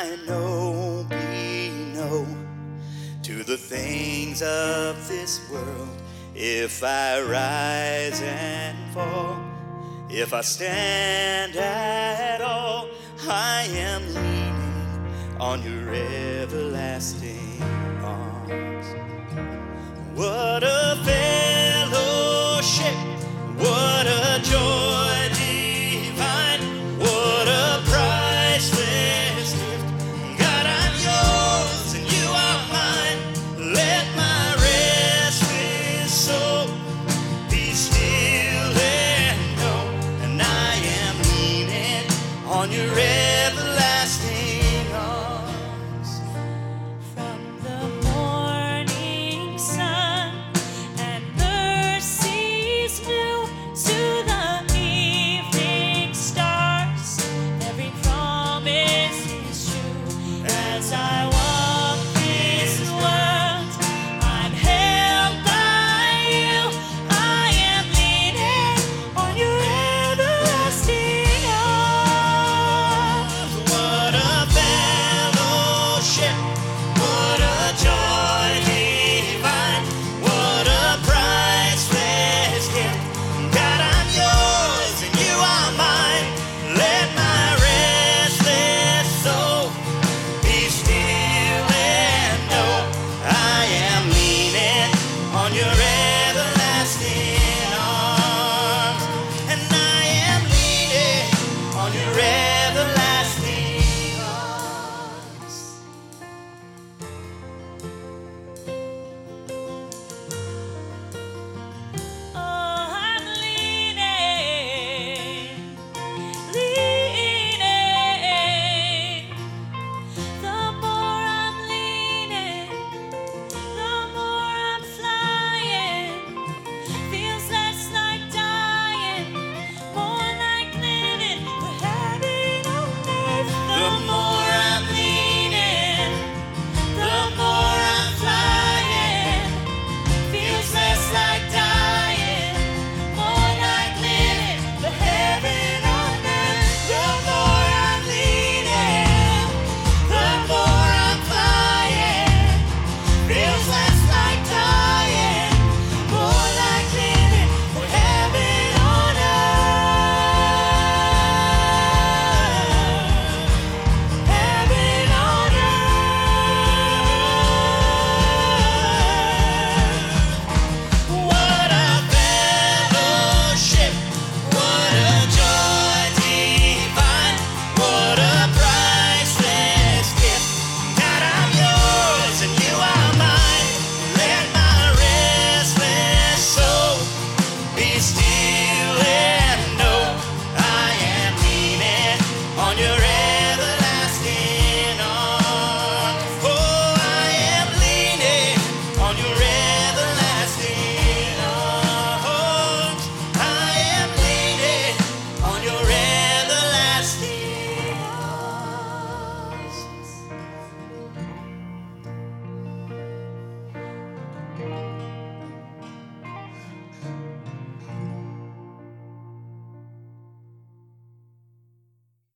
I know be no to the things of this world. If I rise and fall, if I stand at all, I am leaning on your everlasting arms. What a on your in.